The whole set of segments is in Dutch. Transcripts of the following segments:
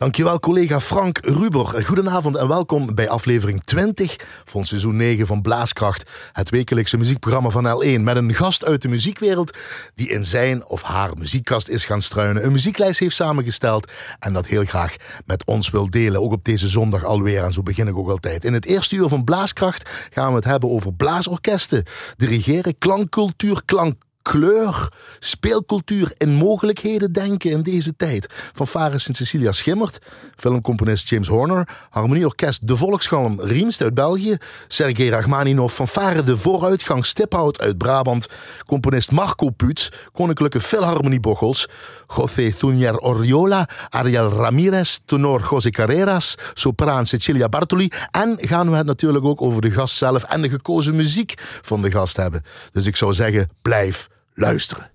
Dankjewel collega Frank Ruber. Goedenavond en welkom bij aflevering 20 van seizoen 9 van Blaaskracht. Het wekelijkse muziekprogramma van L1 met een gast uit de muziekwereld die in zijn of haar muziekkast is gaan struinen. Een muzieklijst heeft samengesteld en dat heel graag met ons wil delen. Ook op deze zondag alweer en zo begin ik ook altijd. In het eerste uur van Blaaskracht gaan we het hebben over blaasorkesten. Dirigeren, klankcultuur, klank kleur, speelcultuur en mogelijkheden denken in deze tijd. Van Faris en Cecilia Schimmert, filmcomponist James Horner, harmonieorkest De Volksgalm Riemst uit België, Sergei Rachmaninov, van Varen de Vooruitgang Stiphout uit Brabant, componist Marco Puts, Koninklijke Philharmonie Bochels, José Thunier Oriola, Ariel Ramirez, tenor José Carreras, sopraan Cecilia Bartoli en gaan we het natuurlijk ook over de gast zelf en de gekozen muziek van de gast hebben. Dus ik zou zeggen, blijf luisteren.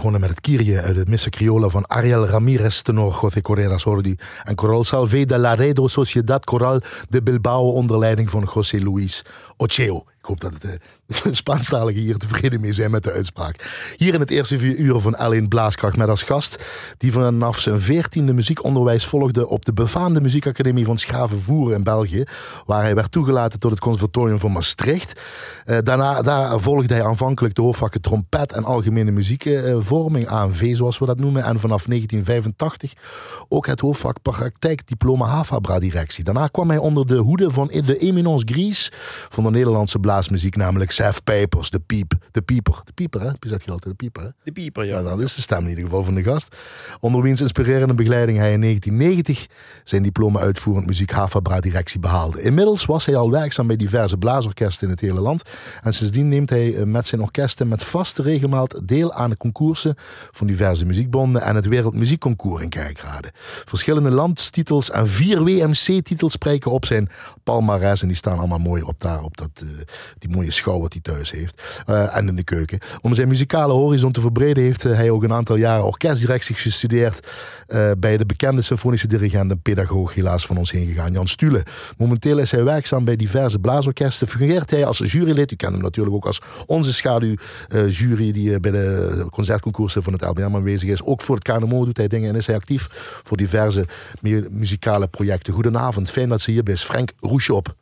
Begonnen met het Kyrie uit de Missa Criolla van Ariel Ramirez tenor José Correras hoorde En Coral Salve de Laredo Sociedad Coral de Bilbao onder leiding van José Luis Ocheo. Ik hoop dat het de Spaanstaligen hier tevreden mee zijn met de uitspraak. Hier in het eerste vier uur van Alleen Blaaskracht met als gast, die vanaf zijn veertiende muziekonderwijs volgde op de befaamde muziekacademie van Schavenvoeren in België, waar hij werd toegelaten tot het conservatorium van Maastricht. Uh, daarna daar volgde hij aanvankelijk de hoofdvakken trompet en algemene muziekvorming, uh, AMV zoals we dat noemen, en vanaf 1985 ook het hoofdvak praktijkdiploma HAVABRA-directie. Daarna kwam hij onder de hoede van de Eminence Gries van de Nederlandse blaasmuziek, namelijk Sef Pijpers, de piep, de pieper. De pieper, hè? Je altijd, de pieper, hè? De pieper, ja. ja. Dat is de stem in ieder geval van de gast. Onder wiens inspirerende begeleiding hij in 1990 zijn diploma uitvoerend muziek HAVABRA-directie behaalde. Inmiddels was hij al werkzaam bij diverse blaasorkesten in het hele land. En sindsdien neemt hij eh, met zijn orkesten met vaste regelmaat deel aan de concoursen van diverse muziekbonden en het Wereldmuziekconcours in Kerkrade. Verschillende landstitels en vier WMC-titels spreken op zijn palmares en die staan allemaal mooi op daar, op dat, uh, die mooie schouw wat hij thuis heeft. Uh, en in de keuken. Om zijn muzikale horizon te verbreden heeft hij ook een aantal jaren orkestdirectie gestudeerd uh, bij de bekende symfonische dirigent en pedagoog helaas van ons heen gegaan, Jan Stule. Momenteel is hij werkzaam bij diverse blaasorkesten. Fungeert hij als jurylid. U kent hem natuurlijk ook als onze schaduwjury die bij de concertconcoursen van het LBM aanwezig is. Ook voor het KNMO doet hij dingen en is hij actief voor diverse muzikale projecten. Goedenavond, fijn dat ze hier bent. Frank Roeshop.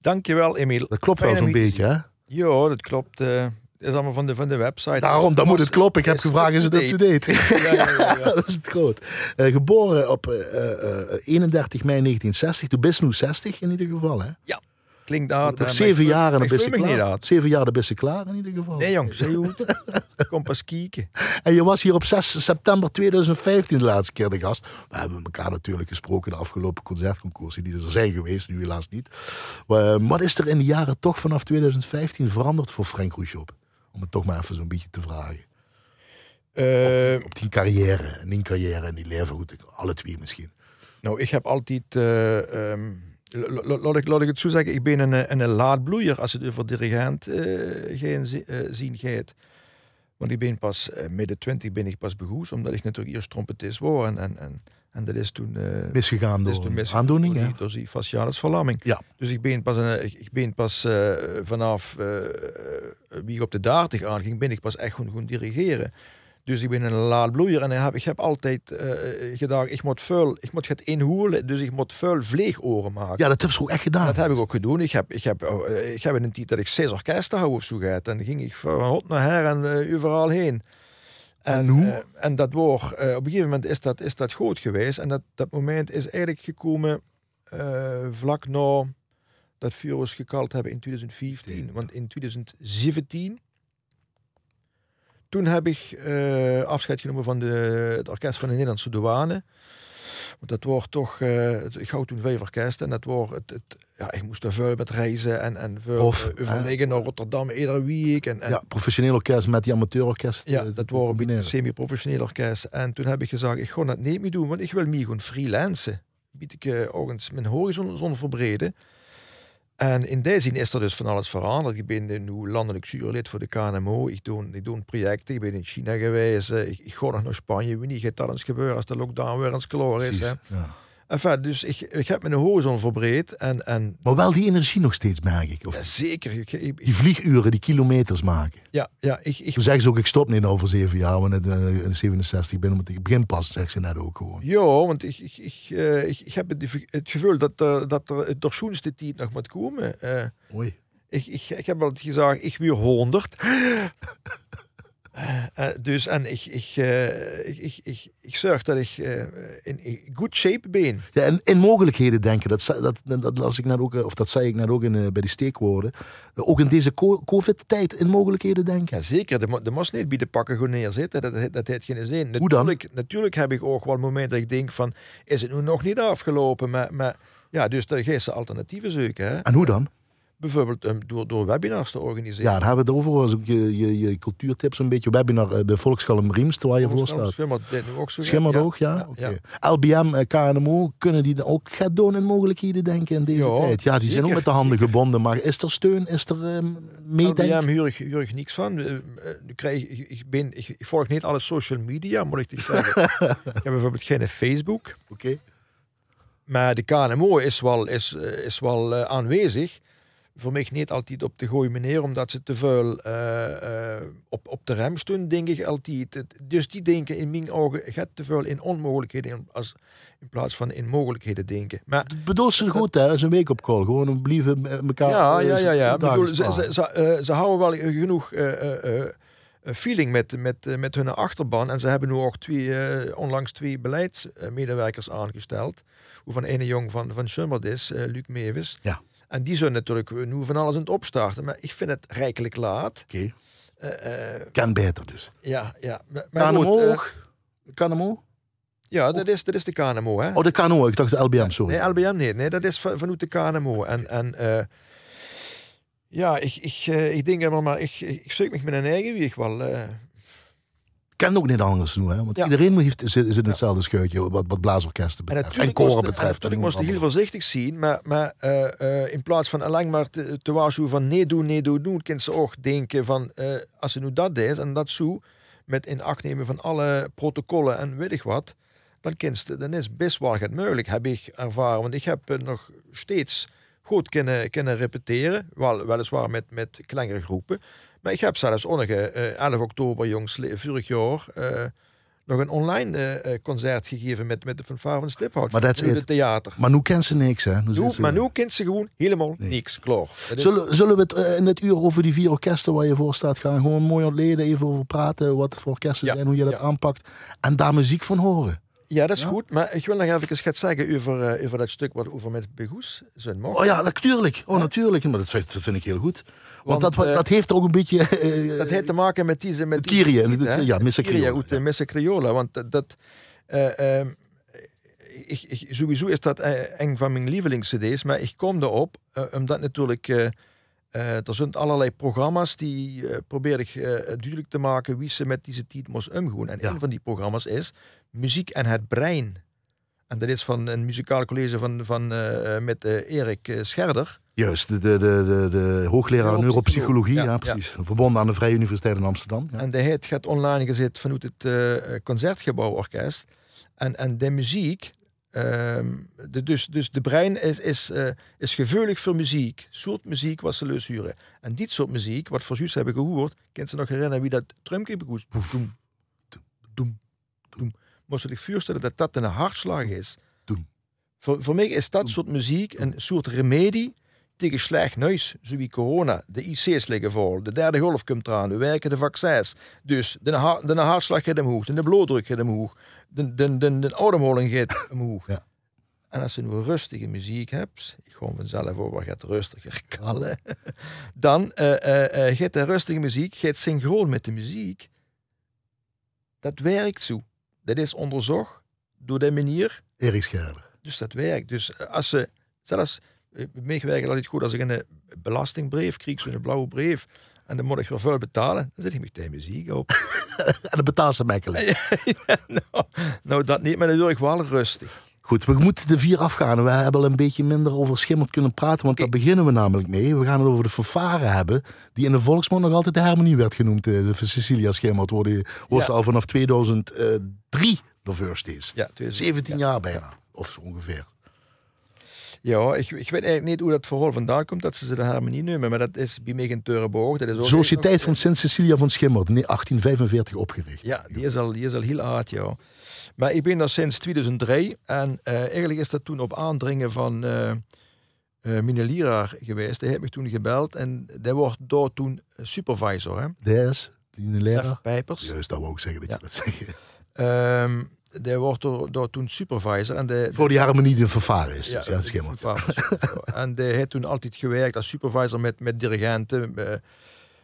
Dankjewel, Emiel. Dat klopt wel zo'n beetje, hè? Ja, dat klopt. Uh, dat is allemaal van de, van de website. Daarom, dan moet het kloppen. Ik heb gevraagd, is het up-to-date? Ja, ja, ja, ja. dat is het groot. Uh, geboren op uh, 31 mei 1960. Toen bist nu 60 in ieder geval, hè? Ja. Klinkt dat. Nog zeven jaar en dan ben je klaar. Zeven jaar dan ben je klaar in ieder geval. Nee jong, goed. Kom pas kijken. En je was hier op 6 september 2015 de laatste keer de gast. We hebben elkaar natuurlijk gesproken de afgelopen concertconcoursen die er zijn geweest, nu helaas niet. Maar wat is er in de jaren toch vanaf 2015 veranderd voor Frank Roeshop? Om het toch maar even zo'n beetje te vragen. Uh, op, die, op, die, carrière, en die carrière en die leven, goed, alle twee misschien. Nou, ik heb altijd... Uh, um laat ik, laat ik het zo zeggen, ik ben een, een laadbloeier als het over dirigent uh, geen, uh, zien gaat. Want ik ben pas uh, midden twintig ben ik pas begoed, omdat ik natuurlijk eerst trompetist was. En, en, en, en dat is toen... misgegaan door toen misgegaan aandoening, door, die, door die facialis verlamming. Ja. Dus ik ben pas, een, ik ben pas vanaf wie ik op de 30 aanging, ben ik pas echt gewoon, gewoon dirigeren. Dus ik ben een laadbloeier en ik heb, ik heb altijd uh, gedacht, ik moet veel, ik moet het inhoelen, dus ik moet veel vleegoren maken. Ja, dat heb je ook echt gedaan. Dat heb ik ook gedaan. Ik heb, ik heb, uh, ik heb in een tijd dat ik zes orkesten hou of zo gehad. En dan ging ik van hot naar her en uh, overal heen. En, en hoe? en dat wordt, op een gegeven moment is dat, is dat groot geweest. En dat, dat moment is eigenlijk gekomen vlak na dat vuur was gekald hebben in 2015. Want in 2017 toen heb ik uh, afscheid genomen van de, het orkest van de Nederlandse douane. Want dat wordt toch, uh, ik hou toen vijf orkesten en dat wordt, het, het, ja, ik moest er veel met reizen en, en veel of, uh, overleggen naar Rotterdam iedere week. En, en, ja, professioneel orkest met die amateurorkest. Ja, dat wordt een semi-professioneel orkest. En toen heb ik gezegd, ik ga dat niet meer doen, want ik wil meer gewoon freelancen. Bied ik uh, ook eens mijn horizon verbreden. En in deze zin is er dus van alles veranderd. Ik ben nu landelijk jurylid voor de KNMO. Ik doe, ik doe projecten. Ik ben in China geweest. Ik, ik ga nog naar Spanje. Wie gaat dat eens gebeuren als de lockdown weer eens klaar is. Hè? Ja. Enfin, dus ik, ik heb mijn horizon verbreed. En, en... Maar wel die energie nog steeds, merk ik. Of... Ja, zeker. Ik, ik, die vlieguren, die kilometers maken. Ja, ja. Ik, ik... Toen zeggen ze ook, ik stop niet over zeven jaar, wanneer ik uh, 67 ben, omdat ik begin pas, zegt ze net ook gewoon. Ja, want ik, ik, ik, uh, ik, ik, heb het, het gevoel dat, uh, dat er het schoonste tijd nog moet komen. Uh, Oei. Ik, ik, ik heb altijd gezegd, ik weer 100. Uh, dus en ik, ik, uh, ik, ik, ik, ik, zorg dat ik uh, in, good shape ben. Ja, en in mogelijkheden denken, dat, dat, dat las ik net ook, of dat zei ik net ook in, bij die steekwoorden. ook in deze COVID-tijd in mogelijkheden denken. Ja, zeker, de, de moest niet bij de pakken gewoon neerzitten, dat, dat, heeft geen zin. Hoe dan? Natuurlijk, natuurlijk heb ik ook wel momenten dat ik denk van, is het nu nog niet afgelopen? Maar, maar ja, dus daar ze alternatieven zoeken. Hè? En hoe dan? Bijvoorbeeld um, door, door webinars te organiseren. Ja, daar hebben we het over. ook je, je, je cultuurtips een beetje. Webinar, uh, de Volkskalm Riemst, waar je voor staat. Schimmert nu ook zo. Schimmert ook, ja. ja, ja. Okay. LBM, uh, KNMO, kunnen die ook gaan doen in mogelijkheden denken in deze ja, tijd? Ja, die zeker, zijn ook met de handen zeker. gebonden. Maar is er steun? Is er um, meedenken? LBM huur ik, huur ik niks van. Uh, krijg, ik, ik, ben, ik, ik, volg niet alle social media, moet ik zeggen. ik heb bijvoorbeeld geen Facebook. Oké. Okay. Maar de KNMO is wel, is, is wel aanwezig. Voor mij niet altijd op de goede manier, omdat ze te veel eh, eh, op, op de rem stonden, denk ik altijd. Dus die denken in mijn ogen gaat te veel in onmogelijkheden in, als, in plaats van in mogelijkheden denken. Maar Bedoel ze goed, hè? Is een week op call. Gewoon om blijven eh, elkaar. ja, eh, ja, ja, ja. Dagen bedoel, ze, ze, ze, eh, ze houden wel genoeg eh, eh, eh, feeling met, met, eh, met hun achterban. En ze hebben nu ook twee, eh, onlangs twee beleidsmedewerkers aangesteld. Hoe van ene jong van, van Summerd is, eh, Luc Mewis. Ja. En die zijn natuurlijk nu van alles aan het opstarten. Maar ik vind het rijkelijk laat. Oké. Eh, eh, Kan beter dus. ja, ja. Maar, maar KNMO goed, eh, ook? KNMO? ja, dat is, dat is de KNMO. Hè? Oh, de KNO. Ik dacht de LBM, sorry. Nee, LBM niet. Nee, dat is van, vanuit de KNMO. En, en eh, ja, ik, ik, eh, ik denk helemaal maar, ik, ik, zoek me met een eigen wieg wel. Kan ook niet anders doen, hè? Want Ja. iedereen heeft, zit, zit in hetzelfde scheutje wat, wat blaasorkesten en betreft. En, koren moest, en betreft. en moest je heel voorzichtig zien, maar, maar eh, eh, in plaats van alleen maar te, te waarschuwen van nee doen, nee doen, doen, kan ze ook denken van eh, als ze nu dat deed en dat zo, met in acht nemen van alle protocollen en weet ik wat, dan, ze- dan is best wel het mogelijk, heb ik ervaren. Want ik heb nog steeds goed kunnen, kunnen repeteren, wel, weliswaar met, met kleinere groepen. Maar ik heb zelfs onige eh 11 oktober jongs vorig jaar eh, nog een online eh, eh, concert gegeven met, met de fanfare van Stiphout. Maar van that's het theater. Maar nu kent ze niks, hè? Nu Nu, zit ze- maar nu kent ze gewoon helemaal Nee. niks. Klaar. Dat is- Zullen, zullen we het in dit uur over die vier orkesten waar je voor staat gaan? Gewoon mooi ontleden, even over praten. Wat het voor orkesten Ja, zijn, hoe je dat ja. aanpakt. En daar muziek van horen. Ja, dat is Ja. goed. Maar ik wil nog even iets zeggen over, eh, over dat stuk wat over met Begoes zijn mocht. Oh ja, natuurlijk. Oh, natuurlijk. Maar dat vind, dat vind ik heel goed. Want, Want, dat, eh, dat heeft ook een beetje... eh, Dat heeft te maken met deze... Met die- Kyrie, die- ja, Missa Criolla, ja. Missa Criolla. Want dat... eh, ehm, ik, ik, sowieso is dat een van mijn lievelings-cd's. Maar ik kom erop, omdat natuurlijk... er zijn allerlei programma's die probeer ik eh, duidelijk te maken wie ze met deze tijd moest omgaan. En Ja. een van die programma's is Muziek en het Brein. En dat is van een muzikaal college van, van, eh, met eh, Erik eh, Scherder. Juist, de, de, de, de, hoogleraar neuropsychologie. Ja, ja, precies. Verbonden aan de Vrije Universiteit in Amsterdam. Ja. En de het gaat online gezet vanuit het eh, Concertgebouworkest. En, en de muziek, ehm, de, dus, dus de brein is, is, eh, is gevoelig voor muziek. Soort muziek wat ze leus huren. En dit soort muziek, wat voor juist hebben gehoord, kent ze nog herinneren wie dat trumpje begoest? Doem, doem, doem. Moest je zich voorstellen dat dat een hartslag is. Doem. Voor, voor mij is dat soort muziek een soort remedie tegen slecht neus, zoals corona. De IC's liggen vol, de derde golf komt eraan, we werken de vaccins. Dus de, ha- de hartslag gaat omhoog, de bloeddruk gaat omhoog, de, de, de, de ademhaling gaat omhoog. Ja. En als je nu rustige muziek hebt, ik ga vanzelf over gaat rustiger kallen, dan eh, eh, gaat de rustige muziek, gaat synchroon met de muziek. Dat werkt zo. Dat is onderzocht door de manier Erik Scherder. dus dat werkt. Dus als ze zelfs, eh, mij werkt altijd goed als ik een belastingbrief krijg, zo'n blauwe brief, en dan moet ik weer veel betalen, dan zet ik meteen muziek op. En dan betaalt ze mij gelijk. nou, nou, dat niet, maar ik wel rustig. Goed, we moeten de vier afgaan. We hebben al een beetje minder over Schimmerd kunnen praten, want daar beginnen we namelijk mee. We gaan het over de fanfare hebben, die in de volksmond nog altijd de harmonie werd genoemd. eh, De Cecilia Schimmerd wordt, Ja. al vanaf 2003 de first is. Ja, dus- 17 ja. jaar bijna, of zo ongeveer. Ja, ik, ik weet eigenlijk niet hoe dat vooral vandaan komt dat ze ze de harmonie nemen, maar dat is bij mij geen Teurenboog. Dat is ook Sociëteit nog- van Sint Cecilia van Schimmerd, in 1845 opgericht. Ja, die is al, die is al heel oud, ja. Maar ik ben daar sinds 2003 en eh, eigenlijk is dat toen op aandringen van eh eh mijn leraar geweest. Die heeft me toen gebeld en die wordt daar toen supervisor, hè. Des, die leraar. Pijpers. Juist, dat wou ik zeggen dat Ja. je dat zeggen. Ehm, die wordt door, door toen supervisor. En de, Voor die harmonie een fanfare is. ja, Dus, ja, Schimmerd. Pijpers. en die heeft toen altijd gewerkt als supervisor met, met dirigenten.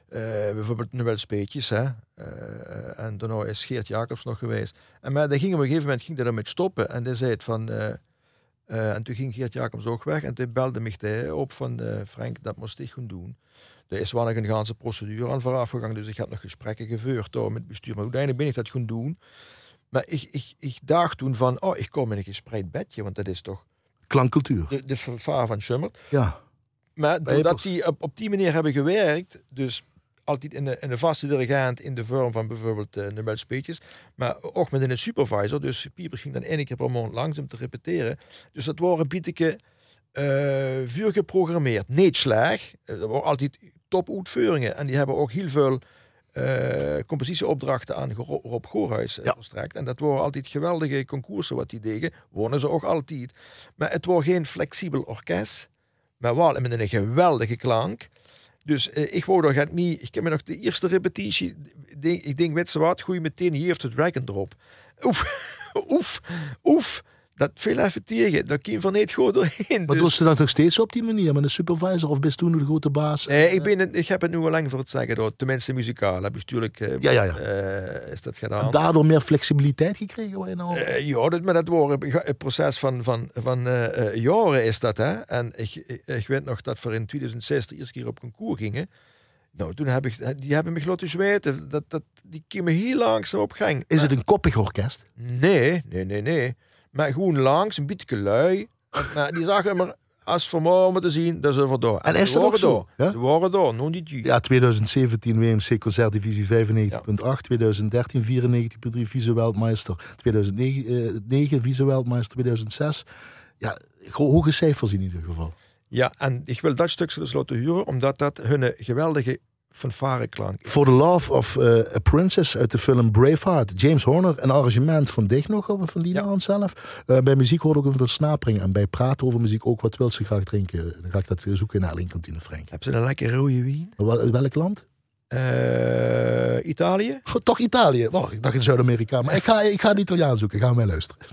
Eh, bijvoorbeeld Noël Speetjes. Hè? Eh, en daarna is Geert Jacobs nog geweest. En maar die ging op een gegeven moment ging dat ermee stoppen. En die zei het van... eh, en toen ging Geert Jacobs ook weg. En toen belde mij die op van... Frank, dat moest ik gaan doen. Er is wel nog een ganse procedure aan vooraf gegaan. Dus ik had nog gesprekken gevoerd door met het bestuur. Maar uiteindelijk ben ik dat gaan doen. Maar ik, ik, ik dacht toen van... Oh, ik kom in een gespreid bedje. Want dat is toch Klankcultuur. de, de vervaar van Schummert. Ja. Maar doordat die op, op die manier hebben gewerkt, dus altijd in een, in een vaste dirigent in de vorm van bijvoorbeeld uh, Nobel Speetjes, maar ook met een supervisor. Dus Piepers ging dan één keer per maand langs om te repeteren. Dus dat waren bieteke uh, vuur geprogrammeerd. Niet slecht. Er waren altijd top-uitvoeringen. En die hebben ook heel veel uh, compositieopdrachten aan Rob Goorhuis uh, verstrekt. En dat waren altijd geweldige concoursen wat die deden. Wonen ze ook altijd. Maar het was geen flexibel orkest. Maar wel met een geweldige klank. Dus uh, ik wou daar mee. Ik heb me nog de eerste repetitie. Ik denk, weet ze wat, gooi meteen hier het Dragon erop. Oef, oef, oef dat veel even tegen. Dat kwam van niet goed doorheen. Maar dus... doe je dat nog steeds op die manier? Met een supervisor of bist toen de grote baas? Nee, ik, ben ik heb het nu al lang voor het zeggen. Door. Tenminste muzikaal. Heb bestuurlijk uh, ja, ja, ja. Uh, is dat gedaan. En daardoor meer flexibiliteit gekregen? Waar je nou... Uh, ja, dat, maar dat was een proces van, van, van jaren is dat. Hè? En ik, ik, weet nog dat we in 2006 de eerste keer op concours gingen. Nou, toen heb ik, die hebben me laten zweten. Dat, dat, die kwamen heel langzaam op gang. Is het een koppig orkest? Nee, nee, nee, nee. Maar gewoon langs, een beetje lui. Maar die zagen maar als vermogen te zien, dat ze door. En, en is dat ook zo? Ja? Ze waren door, nog niet Ja, 2017 WMC Concertdivisie 95.8, ja. 2013 94.3 Vice-Weltmeister, 2009 Vice-Weltmeister, 2006. Ja, hoge cijfers in ieder geval. Ja, en ik wil dat stukje dus laten huren, omdat dat hun geweldige fanfareklank. For the Love of uh, a Princess uit de film Braveheart. James Horner, een arrangement van Dicht nog, van Lina ja. zelf. Uh, bij muziek hoort ook een veel snapering. En bij praten over muziek ook wat wil ze graag drinken. Dan ga ik dat zoeken in de kantine Frank. Hebben ze een lekker rode wien? Uit welk land? Uh, Italië? Toch Italië? Wacht, ik dacht in Zuid-Amerika. Maar ik ga, ik ga de Italiaan zoeken. Gaan wij luisteren.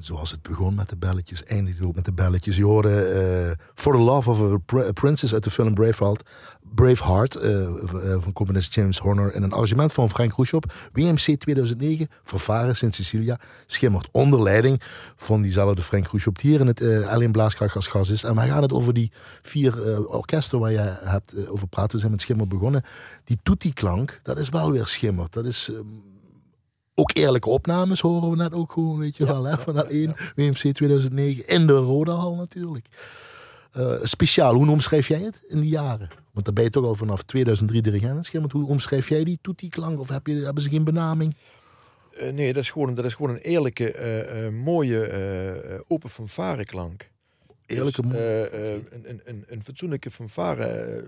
Zoals het begon met de belletjes, eindigde ook met de belletjes. Je hoorde eh, For the Love of a, Pr- a Princess uit de film Braveheart, Braveheart eh, eh, van componist James Horner. En een arrangement van Frank Roeshop. WMC 2009, Vervaren Sint Cecilia. Schimmert onder leiding van diezelfde Frank Roeshop. Die hier in het uh, Alleen Blaaskracht als gast is. En wij gaan het over die vier orkesten waar je hebt over praten. We zijn met Schimmer begonnen. Die toetie-klank, dat is wel weer Schimmer. Dat is... ehm, ook eerlijke opnames horen we net ook gewoon, weet je wel, hè, ja, 1 WMC 2009 in de Rode Hal natuurlijk. Eh, speciaal, hoe omschrijf jij het in die jaren? Want daar ben je toch al vanaf 2003 dirigent. Schimmert, hoe omschrijf jij die toetie-klank? Of heb je, hebben ze geen benaming? Eh, nee, dat is, gewoon, dat is gewoon een eerlijke, eh, mooie, open fanfareklank. Eerlijke Dus, een, een, een, een fatsoenlijke fanfare,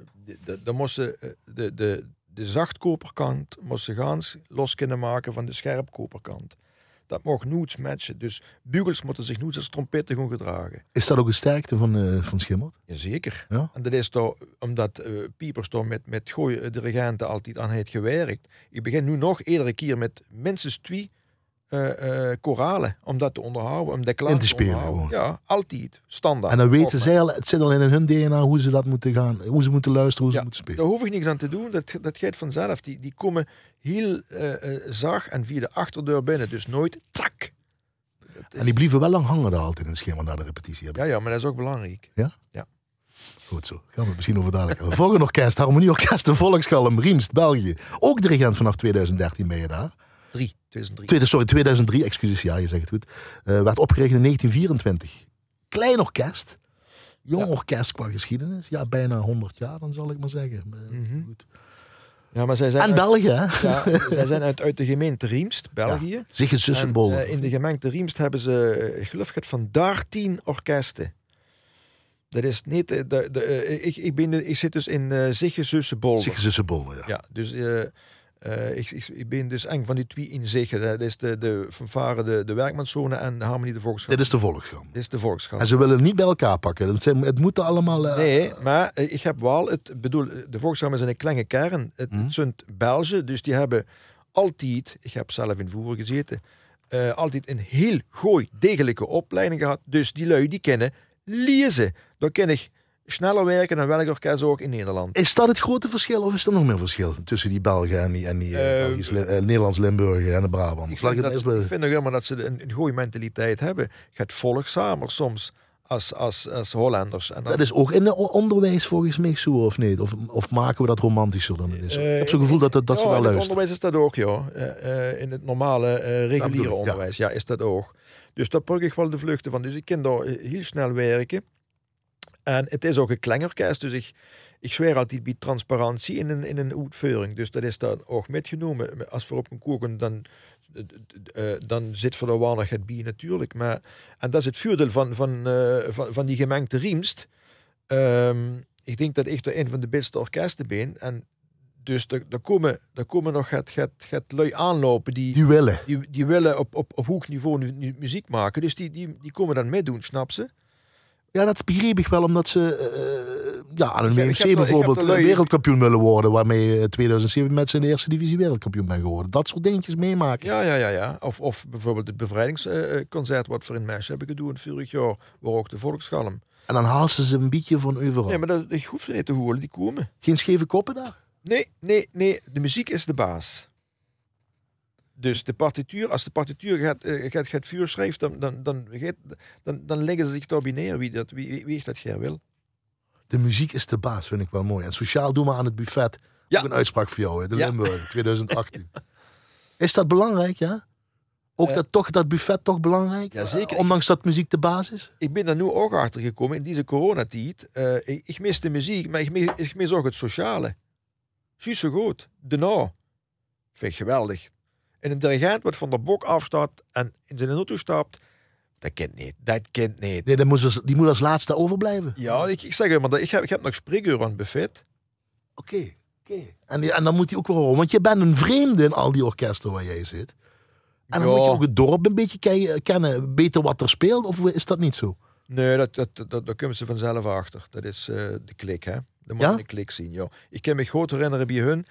dan moesten de, de, de zachtkoperkant moesten gaans los kunnen maken van de scherpkoperkant. Dat mocht nooit matchen. Dus bugels moeten zich nooit als trompetten gaan gedragen. Is dat ook een sterkte van, eh van Schimmert? Jazeker. Ja? En dat is toch omdat eh Piepers toch met, met goede dirigenten altijd aan heeft gewerkt. Ik begin nu nog iedere keer met minstens twee eh, eh, koralen om dat te onderhouden, om de In te spelen gewoon. Ja, altijd. Standaard. En dan weten zij al, het zit al in hun DNA hoe ze dat moeten gaan, hoe ze moeten luisteren, hoe ze Ja, moeten spelen. Daar hoef ik niks aan te doen. Dat, dat gaat vanzelf. Die, die komen heel eh, eh, zacht en via de achterdeur binnen. Dus nooit tak. Is- En die blijven wel lang hangen daar altijd in het schema na de repetitie. Heb ik ja, ja, maar dat is ook belangrijk. Goed zo. Gaan we het misschien over dadelijk. hebben. Volgende orkest, Harmonieorkest de Volkskalm, Riemst, België. Ook dirigent vanaf 2013 ben je daar. Drie, 2003. Tweede, sorry, 2003, excuses, ja, je zegt het goed. Eh, werd opgericht in 1924. Klein orkest. Jong Ja. orkest qua geschiedenis. Ja, bijna 100 jaar, dan zal ik maar zeggen. Mhm. goed. Ja, maar zij zijn, En België, hè? ja, zij zijn uit, uit de gemeente Riemst, België. Zich een zussenbol. eh, in de gemeente Riemst hebben ze, ik geloof gehad, van 13 orkesten. Dat is niet, de, de, ik, ik, ben, ik zit dus in uh, Zigge zussenbol, ja. Ja, dus eh, ik, ik, ik ben dus een van die twee in Zigge. Dat is de, de fanfare, de, de werkmanszone en de harmonie de volksschap. Dit is de Volkskamp. Dit is de. En ze willen niet bij elkaar pakken. Het, zijn, het moet allemaal... eh, Nee, maar eh, ik heb wel, het bedoel, de volksschap is een kleine kern. Het, Mhm. het zijn Belgen, dus die hebben altijd, ik heb zelf in voeren gezeten, altijd een heel gooi, degelijke opleiding gehad. Dus die lui, die kennen lezen. Dan ken ik sneller werken dan welk orkest ook in Nederland. Is dat het grote verschil of is er nog meer verschil tussen die Belgen en die, en die eh, Eh, Belgisch, eh, Nederlands-Limburger en de Brabant? Ik vind, het dat, ik vind nog helemaal dat ze een, een goede mentaliteit hebben. Het volgzamer soms als, als, als Hollanders. En dan, Dat is ook in het onderwijs volgens mij zo, of niet? Of, of maken we dat romantischer dan het is? Eh, ik heb zo'n gevoel dat, dat, dat ze wel in het luisteren. onderwijs is dat ook, eh, in het normale ik, reguliere onderwijs, ja. is dat ook. Dus daar pluk ik wel de vluchten van. Dus ik kan daar heel snel werken. En het is ook een klangerkest, dus ik, ik zweer altijd bij transparantie in een, in een uitvoering. Dus dat is dan ook metgenomen. Als we op een koken, dan, eh, dan zit voor de het bij natuurlijk. Maar, en dat is het voordeel van, van, eh, van, van die gemengde riemst. Ehm, ik denk dat ik er een van de beste orkesten ben. En dus er, er, komen, er komen nog het, het, het lui aanlopen die, Die willen. die, die willen op, op, op hoog niveau nu, nu muziek maken. Dus die, die, die komen dan meedoen, snap ze? Ja, dat begreep ik wel, omdat ze eh, ja, aan een WMC bijvoorbeeld er eh, wereldkampioen willen worden. Waarmee je in 2007 met zijn eerste divisie wereldkampioen bent geworden. Dat soort dingetjes meemaken. Ja, ja, ja. ja. Of, of bijvoorbeeld het bevrijdingsconcert wat voor in Mesh hebben gedaan vorig jaar, waar ook de volksschalm. En dan halen ze ze een beetje van overal. Nee, maar dat, ik hoef ze niet te horen, die komen. Geen scheve koppen daar? Nee, nee, nee. De muziek is de baas. Dus de partituur, als de partituur gaat, eh, gaat, gaat vuur schrijft, dan, dan, dan, dan, dan leggen ze zich daarbij neer wie, dat, wie, wie, dat jij wil. De muziek is de baas, vind ik wel mooi. En sociaal doen we aan het buffet. Ja. Ook een uitspraak voor jou, hè? de Ja. Limburg 2018. Is dat belangrijk, ja? Ook Eh, dat, toch, dat buffet toch belangrijk? Ja, zeker. Ondanks dat muziek de baas is? Ik ben er nu ook achter gekomen in deze coronatijd. eh ik, ik mis de muziek, maar ik mis, ik mis ook het sociale. Juist zo goed. De nou. Vind ik geweldig. En een dirigent wat van de bok afstapt en in zijn auto stapt, dat kent niet. Dat kent niet. Nee, dat moet als- die moet als laatste overblijven. Ja, ik, ik zeg maar, ik heb, ik heb nog spreekuur aan het buffet. Oké, oké. En, die- en dan moet hij ook wel horen. Want je bent een vreemde in al die orkesten waar jij zit. En dan Ja. moet je ook het dorp een beetje ke- kennen. Beter wat er speelt, of is dat niet zo? Nee, dat, dat, dat, daar komen ze vanzelf achter. Dat is eh, de klik, hè. Dat moet Ja? je een klik zien. Ik kan me goed herinneren bij hun.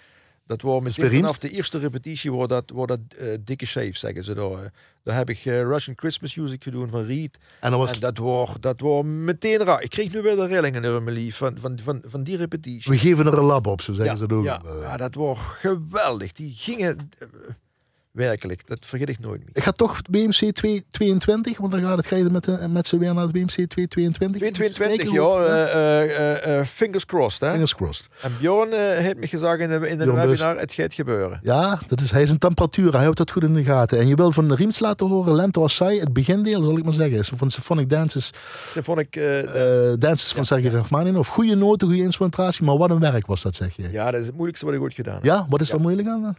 Dat wordt meteen vanaf de eerste repetitie wordt dat, wordt dat eh, dikke shave, zeggen ze daar. Daar heb ik eh, Russian Christmas Music gedaan van Reed. En dan was, En dat wordt, dat wordt meteen raar. Ik kreeg nu weer de rillingen door mijn lief van, van, van, van die repetitie. we geven er een lab op, zo zeggen ja, ze ook. ja, Eh, ja, dat wordt geweldig. Die gingen werkelijk, dat vergeet ik nooit meer. Ik ga toch BMC 222, want dan gaat het, ga je met, de- met ze weer naar het BMC 222. 222, ja, eh, eh, eh, eh, fingers crossed. Hè? Fingers crossed. En Bjorn eh, heeft me gezegd in de, in de Bjorn Bus. webinar, het gaat gebeuren. Ja, dat is, hij is een temperatuur, hij houdt dat goed in de gaten. En je wil van Riems laten horen, Lente was saai, het begindeel, zal ik maar zeggen. Is Van Symphonic Dances, Symphonic, eh, de- eh, dances van Sergei Rachmaninoff. Goede noten, goede instrumentatie, maar wat een werk was dat, zeg je. ja, dat is het moeilijkste wat ik ooit gedaan heb. Ja, wat is Ja. er moeilijk aan?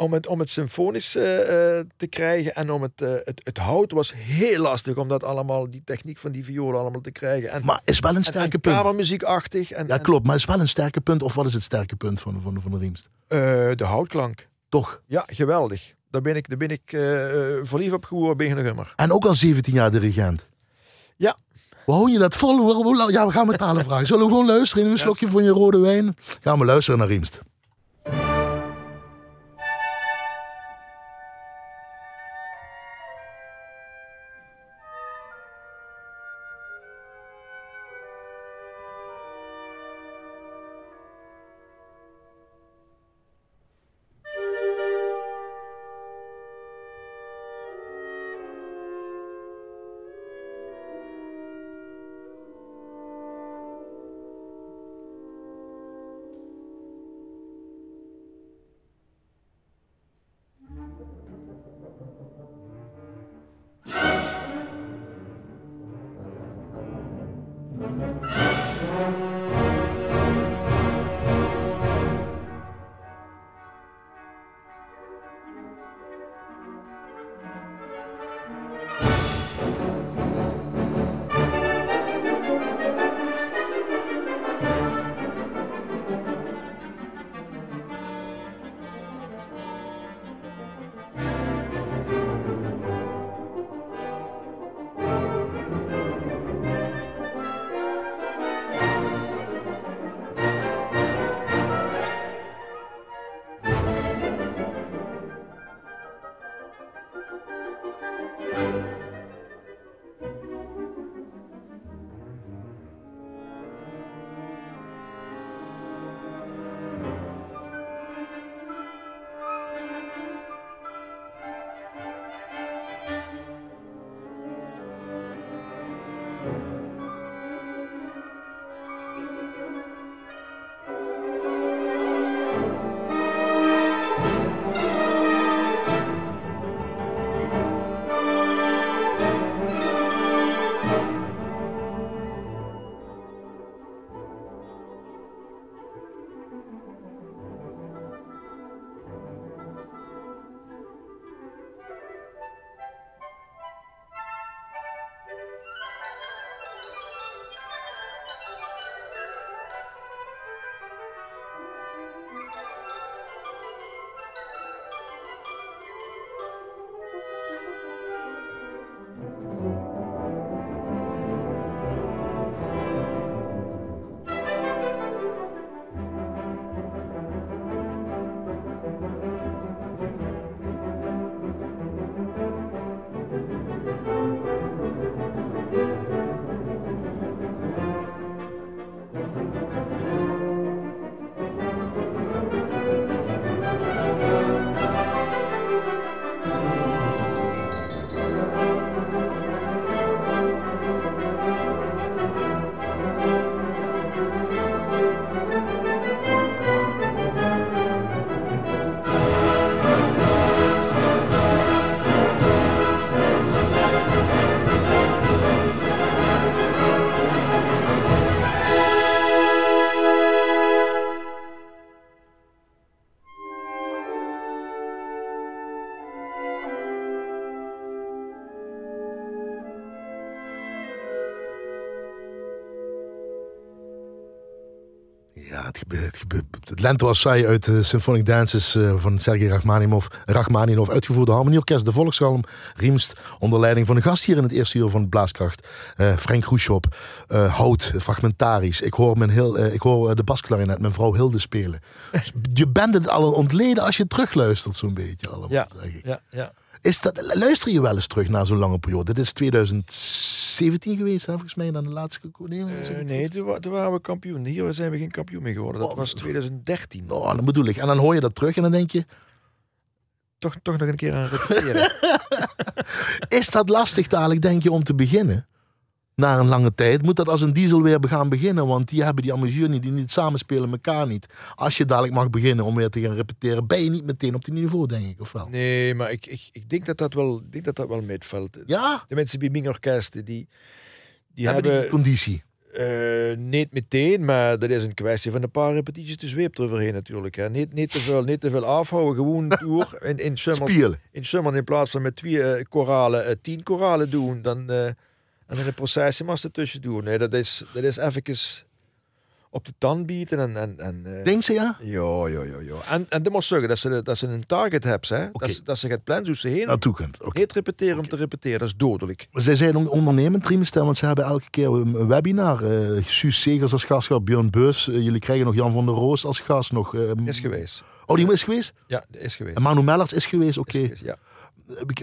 Om het, om het symfonisch eh, eh, te krijgen en om het, eh, het, het hout was heel lastig om dat allemaal, die techniek van die violen allemaal te krijgen. En, Maar is wel een en, sterke en punt. kamermuziekachtig. En, Ja, klopt, maar is wel een sterke punt. Of wat is het sterke punt van, van, van de Riemst? de houtklank. Toch? Ja, geweldig. Daar ben ik, daar ben ik verliefd op geworden, ben nummer. En ook al 17 jaar dirigent. Ja. Hoe hou je dat vol? Hoe- hoe lang- Ja, we gaan betalen vragen. Zullen we gewoon luisteren in een slokje van je rode wijn? Gaan we luisteren naar Riemst. Het lente was saai uit de Symphonic Dances eh, van Sergei Rachmaninov, Rachmaninov, uitgevoerd door Harmonieorkest, de Volksgalm, Riemst, onder leiding van een gast hier in het eerste uur van Blaaskracht, eh, Frank Groeschop, eh, Hout, fragmentarisch. Ik hoor, mijn heel, eh, ik hoor eh, de basklarinet, mijn vrouw Hilde spelen. Dus je bent het al ontleden als je terugluistert zo'n beetje allemaal, Ja. zeg ik. Ja, ja. Is dat, luister je wel eens terug na zo'n lange periode? Dit is 2017 geweest, hè, volgens mij, dan de laatste... Nee, Eh, nee, toen waren we kampioen. Hier zijn we geen kampioen meer geworden. Dat Oh, was 2013. Oh, dan bedoel ik. En dan hoor je dat terug en dan denk je... Toch, toch nog een keer aan repeteren. Is dat lastig dadelijk, denk je, om te beginnen? Na een lange tijd moet dat als een diesel weer gaan beginnen. Want die hebben die amusier niet, die niet samenspelen, elkaar niet. Als je dadelijk mag beginnen om weer te gaan repeteren, ben je niet meteen op die niveau, denk ik, of wel? nee, maar ik, ik, ik denk dat dat wel, ik denk dat dat wel meetvalt. Ja, De mensen bij Ming Orkesten, die, die hebben die conditie. eh, niet meteen, maar dat is een kwestie van een paar repetities te zweep eroverheen natuurlijk. Hè. Niet, niet, te veel, niet te veel afhouden, gewoon door. In, in, summer, in summer in plaats van met twee eh, koralen, eh, tien koralen doen, dan, en dan een processie tussen doen. Nee, dat is, dat is even op de tand bieten en... en, en eh, Denk ze ja? Ja, ja, ja, ja. En, en dat moet zeggen dat ze, dat ze een target hebben. Hè? Dat, ze- dat ze het plan hoe ze heen. Naartoe kunt. Oké. Niet repeteren om te repeteren, dat is dodelijk. Zij zijn ook ondernemend, Triemestel, want ze hebben elke keer een webinar. eh Suus Segers als gast gehad, Björn Beus. eh, jullie krijgen nog Jan van der Roos als gast. Nog, eh, Is geweest. Oh, die is geweest? Ja, dat is geweest. En Manu Mellers is geweest, oké. Ja.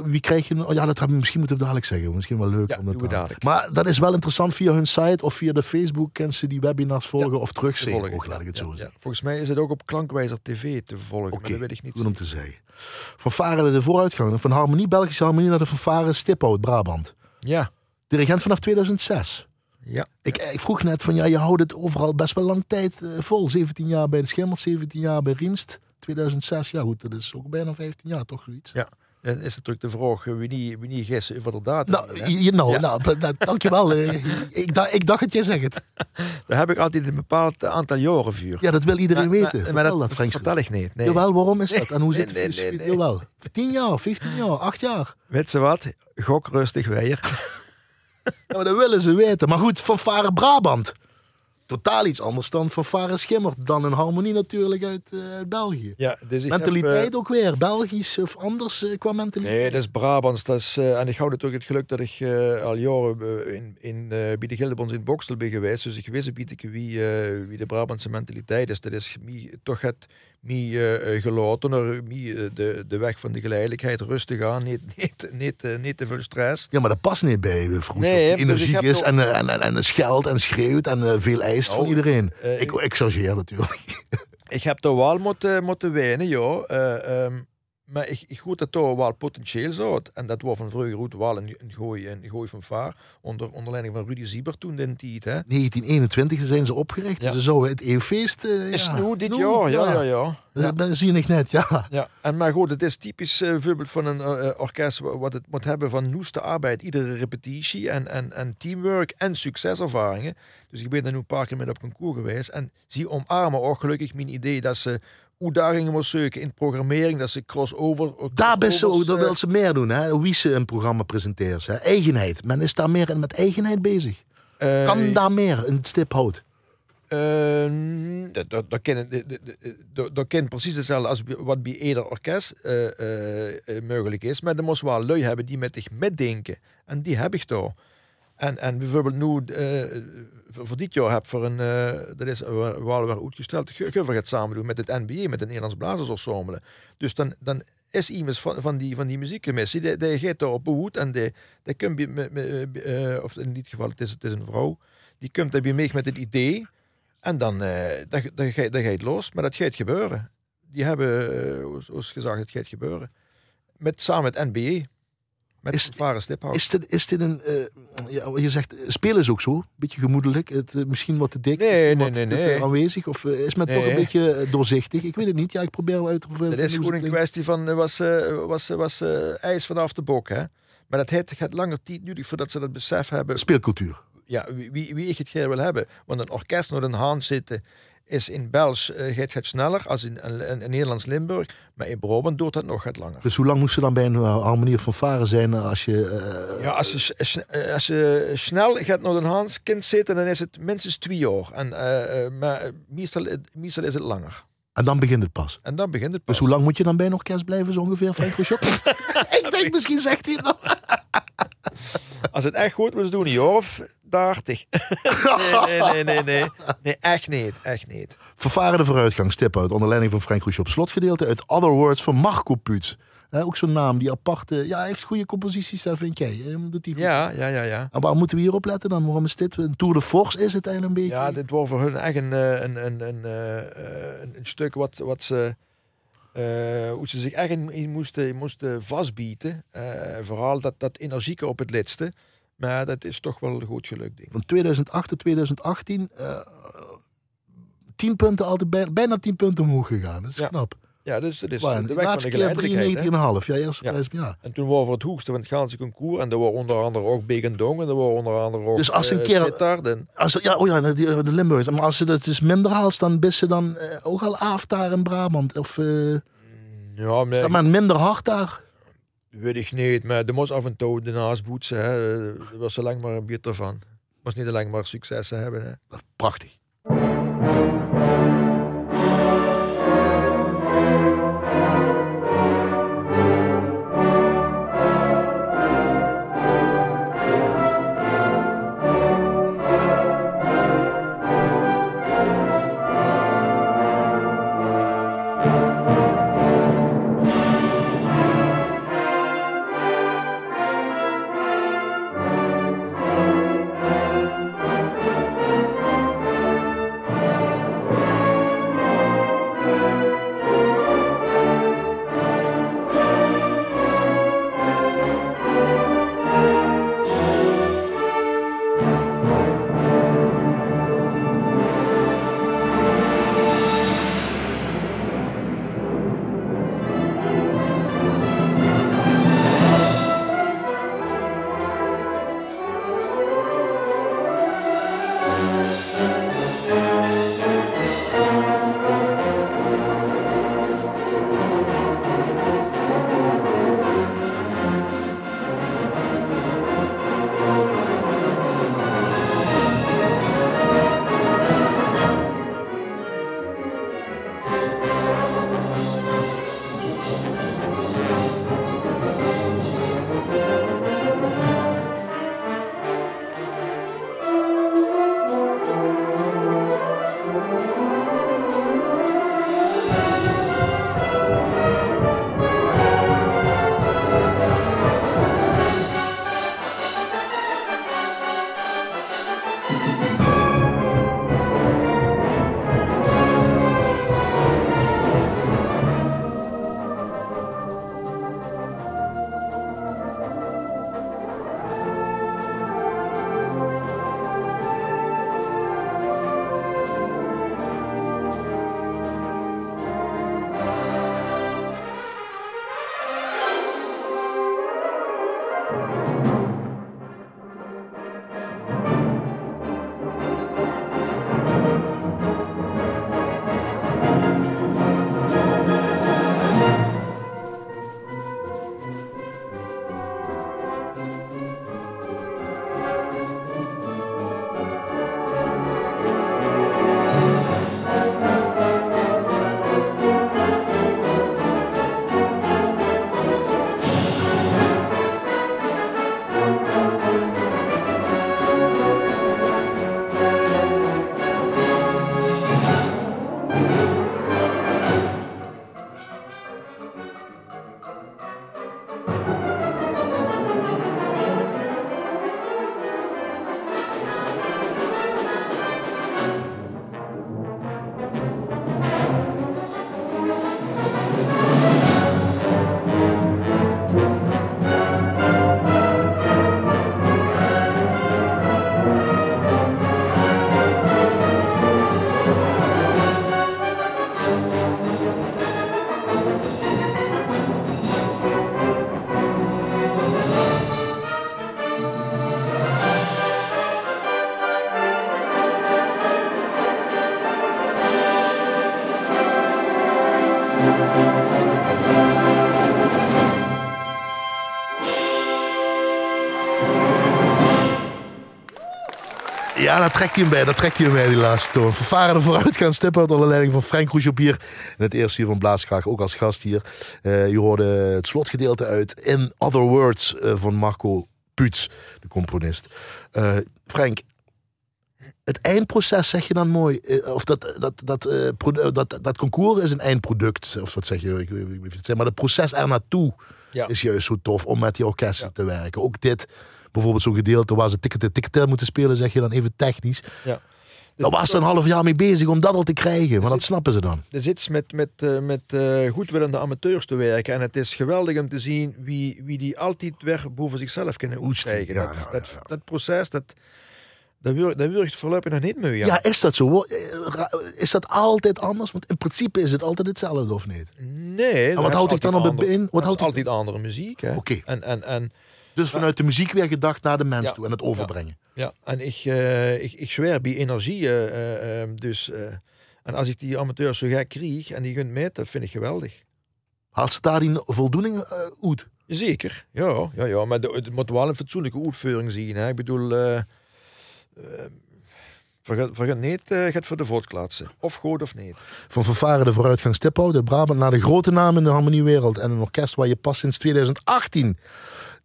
Wie, krijg je? Oh, ja, dat heb, misschien moeten we dadelijk zeggen. Misschien wel leuk Ja, om dat doen we te- dadelijk. Maar dat is wel interessant via hun site of via de Facebook. Kunnen ze die webinars volgen of Te terugzien. volgen, laat ik het ja, zo zeggen. Volgens mij is het ook op Klankwijzer TV te volgen, Oké, maar dat weet ik niet. goed om te zeggen. Fanfare de vooruitgang. Van harmonie, Belgische harmonie naar de fanfare Stiphout, Brabant. Ja, Dirigent vanaf 2006. ja. Ik, ik vroeg net van ja, je houdt het overal best wel lang tijd eh, vol. 17 jaar bij de Schimmel, 17 jaar bij Riemst. 2006, ja goed, dat is ook bijna 15 jaar, toch zoiets? Ja. Dan is natuurlijk de vraag, eh, wie niet, wie niet gissen over de datum. Nou, je, nou, Ja. nou, nou, dankjewel. eh, ik, dacht, ik dacht het, jij zegt het. Daar heb ik altijd een bepaald aantal jaren vuur. Ja, dat wil iedereen Maar- weten. maar- dat, dat Frank. vertel ik niet. Nee. Jawel, waarom is dat? En hoe zit het? nee, nee. Jawel. 10 jaar, 15 jaar, 8 jaar. Weet ze wat? Gok rustig weer. Maar dat willen ze weten. Maar goed, fanfare Brabant. Totaal iets anders dan fanfare Schimmer. Dan een harmonie natuurlijk uit, eh, uit België. Ja, dus heb, mentaliteit eh, ook weer. Belgisch of anders eh, qua mentaliteit. Nee, dat is Brabants. Dat is, en ik hou natuurlijk het geluk dat ik al jaren in, in, bij de Gildebons in Bokstel ben geweest. Dus ik wist een beetje wie, wie de Brabantse mentaliteit is. Dat is toch het mij eh, gelatener, mij, eh, de, de weg van de geleidelijkheid, rustig aan, niet, niet, niet, eh, niet te veel stress. Ja, maar dat past niet bij uh, Vroes. Nee, die dus energiek is en, en, en, en scheldt en schreeuwt en veel eist van Nou, iedereen. ik, ik chargeer natuurlijk. Ik heb daar wel moeten, moeten wenen, ja. Eh, ehm, maar ik, ik goed dat daar wel potentieel zat. En dat was van vroeger goed wel een, een gooi, een gooi van vaar. Onder, onder leiding van Rudy Sieber toen in die. Hè. 1921 zijn ze opgericht. Ja. Ze zouden het eeuwfeest... eh, Is ja, nu dit jaar, ja, ja, ja. ja. Dat zie je net, ja. Ja, en maar goed, het is typisch eh, voorbeeld van een eh, orkest wa- wat het moet hebben van noeste arbeid, iedere repetitie en, en, en teamwork en succeservaringen. Dus ik ben er nu een paar keer met op concours geweest en zie omarmen ook gelukkig mijn idee dat ze uitdagingen moet zoeken in programmering, dat ze crossover... Daar, best zo, daar eh, wil ze meer doen, hè. Wie ze een programma presenteert. Hè. Eigenheid. Men is daar meer met eigenheid bezig. eh, Kan daar meer een stip hout. Eh, dat, dat, precies hetzelfde als wat bij ieder orkest eh, eh, eh, mogelijk is. Maar er moest wel lui hebben die met zich metdenken. En die heb ik daar. En, en bijvoorbeeld nu, eh, voor, dit jaar heb voor een, eh, dat is wel wel weer uitgesteld, Ge- Ge- we gaan het samen doen met het NBA, met het Nederlands Blazersensemble. Dus dan, dan is iemand van, van, die, van die muziekcommissie, die, die gaat daar op behoed en die, die komt eh, of in dit geval, het is, het is een vrouw, die komt daar bij mee met het idee. En dan, eh dan, dan, ga, dan ga je het los. Maar dat gaat gebeuren. Die hebben, eh, zoals gezegd, het gaat gebeuren. Met, samen met NBE. Met Is- Varen Stiphout. Is dit, is dit een... eh, ja, je zegt, eh, spelen is ook zo. Beetje gemoedelijk. Het, eh, misschien wat te dik. Nee, nee, aanwezig. Of is men toch een beetje doorzichtig? Ik weet het niet. Ja, ik probeer wel uit te dat is gewoon een kwestie van, was, was, was ijs vanaf de bok. Hè? Maar dat heeft, gaat langer tijd nodig voordat ze dat besef hebben. Speelcultuur. ja, wie, wie wie ik het graag wil hebben. Want een orkest naar een haan zitten is in België eh, gaat het sneller als in, in, in Nederlands Limburg. Maar in Brabant doet dat nog wat langer. Dus hoe lang moest je dan bij een harmonie van varen zijn als je... eh, Ja, als je, eh, als je snel gaat naar een Haanskind zitten, dan is het minstens twee jaar. En, eh, eh, maar meestal, meestal is het langer. En dan begint het pas. En dan begint het Dus pas. hoe lang moet je dan bij een orkest blijven, zo ongeveer, Frank Rochop? ik denk, misschien zegt hij het nog. Als het echt goed was doen, een jaar of 30. nee, nee, nee, nee, nee. Nee, echt niet. Echt niet. Vervarende vooruitgang, stip uit, onder leiding van Frank Rochop. Slotgedeelte uit Other Words van Marco. Hè, ook zo'n naam, die aparte... Ja, hij heeft goede composities, daar vind jij. Doet hij goed. Ja, ja, ja, ja. En moeten we hier op letten dan? Waarom is dit? Een Tour de Force is het eigenlijk een beetje? Ja, dit wordt voor hun echt een, eh, een, een, een, eh, eh, een, een stuk wat, wat ze... eh, hoe ze zich echt in, in moesten, moesten vastbieten. Eh, vooral dat, dat energieke op het laatste. Maar dat is toch wel goed gelukt. Van 2008 tot 2018... eh, tien punten, altijd bij, bijna tien punten omhoog gegaan. Dat is Ja. knap. Ja, dus dat is de de weg van de laatste keer geleidelijkheid. hè. 93,5. Ja, eerste Ja. prijs. Ja. En toen waren we het hoogste van het Gaanse concours. En er waren onder andere ook Begendong. En er waren onder andere ook Dus als een eh, keer- Sittard en- Als, ja, oh ja, de, de Limburgers. Maar als ze dat dus minder haalt, dan is ze dan eh, ook al af daar in Brabant. Of eh, is Ja, maar dat maar minder hard daar? weet ik niet. Maar er moest af en toe de naast boetsen. Hè. Er was alleen maar een beter van. moest niet alleen maar successen hebben. Hè. Prachtig. Ja, daar trekt hij hem bij. Daar trekt hij hem bij, die laatste toon. Vervaren vooruit gaan stippen uit onder leiding van Frank hier. In het eerste hier van Blaaskraag, ook als gast hier. Uh, je hoorde het slotgedeelte uit In Other Words uh, van Marco Puts, de componist. Uh, Frank, het eindproces zeg je dan mooi. Of dat, dat, dat, dat, dat, concours is een eindproduct. Of wat zeg je? Ik, ik, ik, maar het proces er naartoe ja. is juist zo tof om met die orkesten ja. te werken. Ook dit bijvoorbeeld zo'n gedeelte waar ze ticket ticket moeten spelen, zeg je dan even technisch. Ja. Daar was ze een half jaar mee bezig om dat al te krijgen, maar dat snappen ze dan. Er zit met, met, uh, met uh, goedwillende amateurs te werken en het is geweldig om te zien wie, wie die altijd weer boven zichzelf kunnen uitstijgen. Ja, dat, dat, dat, proces, dat, dat, wurgt, dat wurgt voorlopig nog niet mee. Ja. ja, is dat zo? Eh, is dat altijd anders? Want in principe is het altijd hetzelfde, of niet? Nee. En wat houdt ik dan op het in? Wat houdt altijd andere muziek. Oké. En, en, en dus vanuit de muziek weer gedacht naar de mens toe en het overbrengen. Ja, en ik, uh, ik, ik zweer bij energie. Uh, uh, dus, en als ik die amateurs zo gek krijg en die kunt meten, dat vind ik geweldig. Haalt ze daar die voldoening uit? Zeker, ja, ja, ja. maar het moet wel een fatsoenlijke uitvoering zien. Hè. Ik bedoel, vergeet, vergeet niet, gaat voor de voortklatsen. Of goed of niet. Van vervaren de vooruitgang Stiphout de Brabant naar de grote namen in de harmoniewereld. En een orkest waar je pas sinds 2018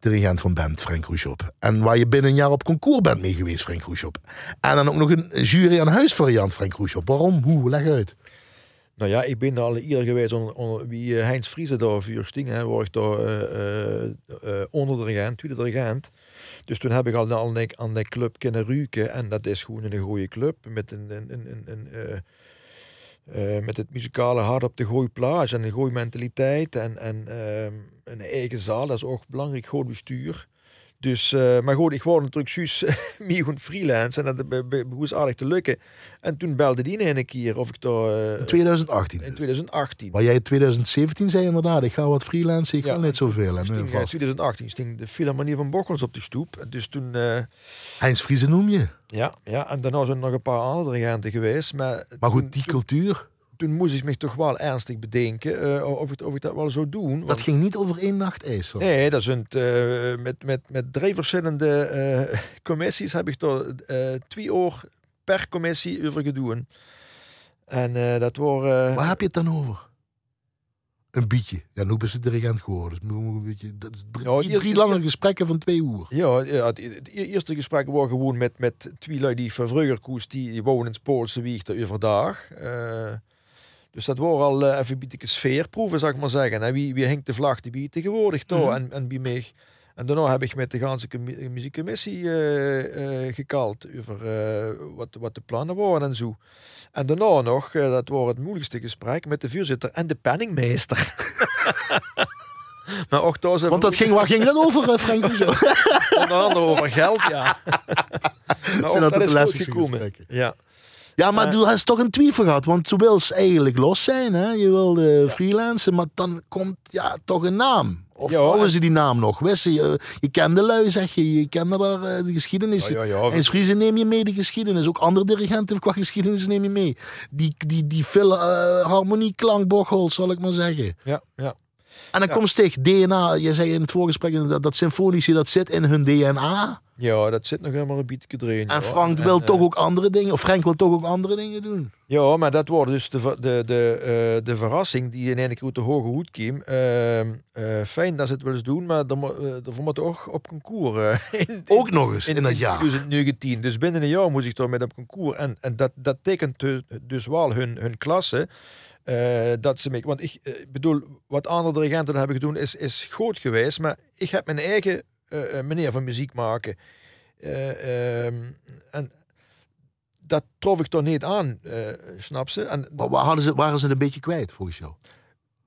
dirigent van band, Frank Roeshop. En waar je binnen een jaar op concours bent mee geweest, Frank Roeshop. En dan ook nog een jury aan huis variant, Frank Roeshop. Waarom? Hoe? Leg uit. Nou ja, ik ben al eerder geweest onder, wie uh, Heinz Friese daar vuursting, waar ik daar uh, uh, tweede. Dus toen heb ik al aan de, aan de club kunnen ruiken en dat is gewoon een goede club met een, een, een, een met het muzikale hart op de gooiplage en de mentaliteit en, en uh, een eigen zaal, dat is ook belangrijk, goed bestuur. Dus, uh, maar goed, ik word natuurlijk juist meer gewoon freelance en dat begon aardig te lukken. En toen belde die een keer of ik daar... in 2018? In 2018. Maar jij in 2017 zei inderdaad, ik ga wat freelance, ik ja, ga niet zoveel. In 2018 sting de Philharmonie van Bochels op de stoep. Dus toen... Heinz Friese noem je? Ja, ja, en daarna zijn er nog een paar andere regenten geweest. Maar, maar goed, die cultuur? Toen moest ik me toch wel ernstig bedenken uh, of, ik, of ik dat wel zou doen. Dat ging niet over één nacht ijs? Nee, dat zijn uh, met, met, met drie verschillende uh, commissies heb ik er twee uur per commissie over gedaan. En dat waren... Waar heb je het dan over? Een beetje. Ja, nu is het dirigent geworden. Dus een beetje, dat is drie, ja, drie lange gesprekken van twee uur. Ja, ja het, het, eerste gesprek was gewoon met, met twee lui die van vroeger koos, die, die wonen in het Poolse wieg overdag. Uh, dus dat wordt al uh, even een beetje sfeerproeven, zou ik maar zeggen. En wie, wie hangt de vlag die biedt tegenwoordig toch? Mm -hmm. en, en wie mee. En daarna heb ik met de ganse muziekcommissie uh, uh, gekald over wat, wat de plannen waren en zo. En daarna nog, dat was het moeilijkste gesprek met de vuurzitter en de penningmeester. maar ook Want dat ging, waar ging dat over, Frank? Onder andere over geld, ja. maar Zijn dat, dat is goed gekomen. Ja. Ja, maar uh, je toch een twijfel gehad. Want je wil eigenlijk los zijn. Hè? Je wil de freelancen. Maar dan komt ja, toch een naam. Of ja, houden ze die naam nog? Wist je, je, je kent de lui, zeg je. Je kende daar uh, de geschiedenis. Ja, ja, ja. En Friese neem je mee de geschiedenis. Ook andere dirigenten qua geschiedenis neem je mee. Die, die, die veel uh, harmonie, zal ik maar zeggen. Ja, ja. En dan komt steeds DNA. Je zei in het voorgesprek dat, dat symfonische, dat zit in hun DNA. Ja, dat zit nog helemaal een beetje erin. En Frank wil toch ook andere dingen, of Frank wil toch ook andere dingen doen. Ja, maar dat wordt dus de, de, de, uh, de verrassing die in een keer de hoge hoed kwam. Uh, uh, fijn dat ze het wel eens doen, maar daarvoor moet ook op concours. In, ook nog eens in, in dat jaar. 2019. Dus binnen een jaar moest ik toch met op concours. En, en dat, dat tekent dus wel hun, hun klasse. Uh, dat ze me, want ik uh, bedoel, wat andere dirigenten hebben gedaan is, is groot geweest, maar ik heb mijn eigen uh, manier van muziek maken. Um, en dat trof ik toch niet aan, snap ze? En, maar waar hadden ze, waren ze een beetje kwijt volgens jou?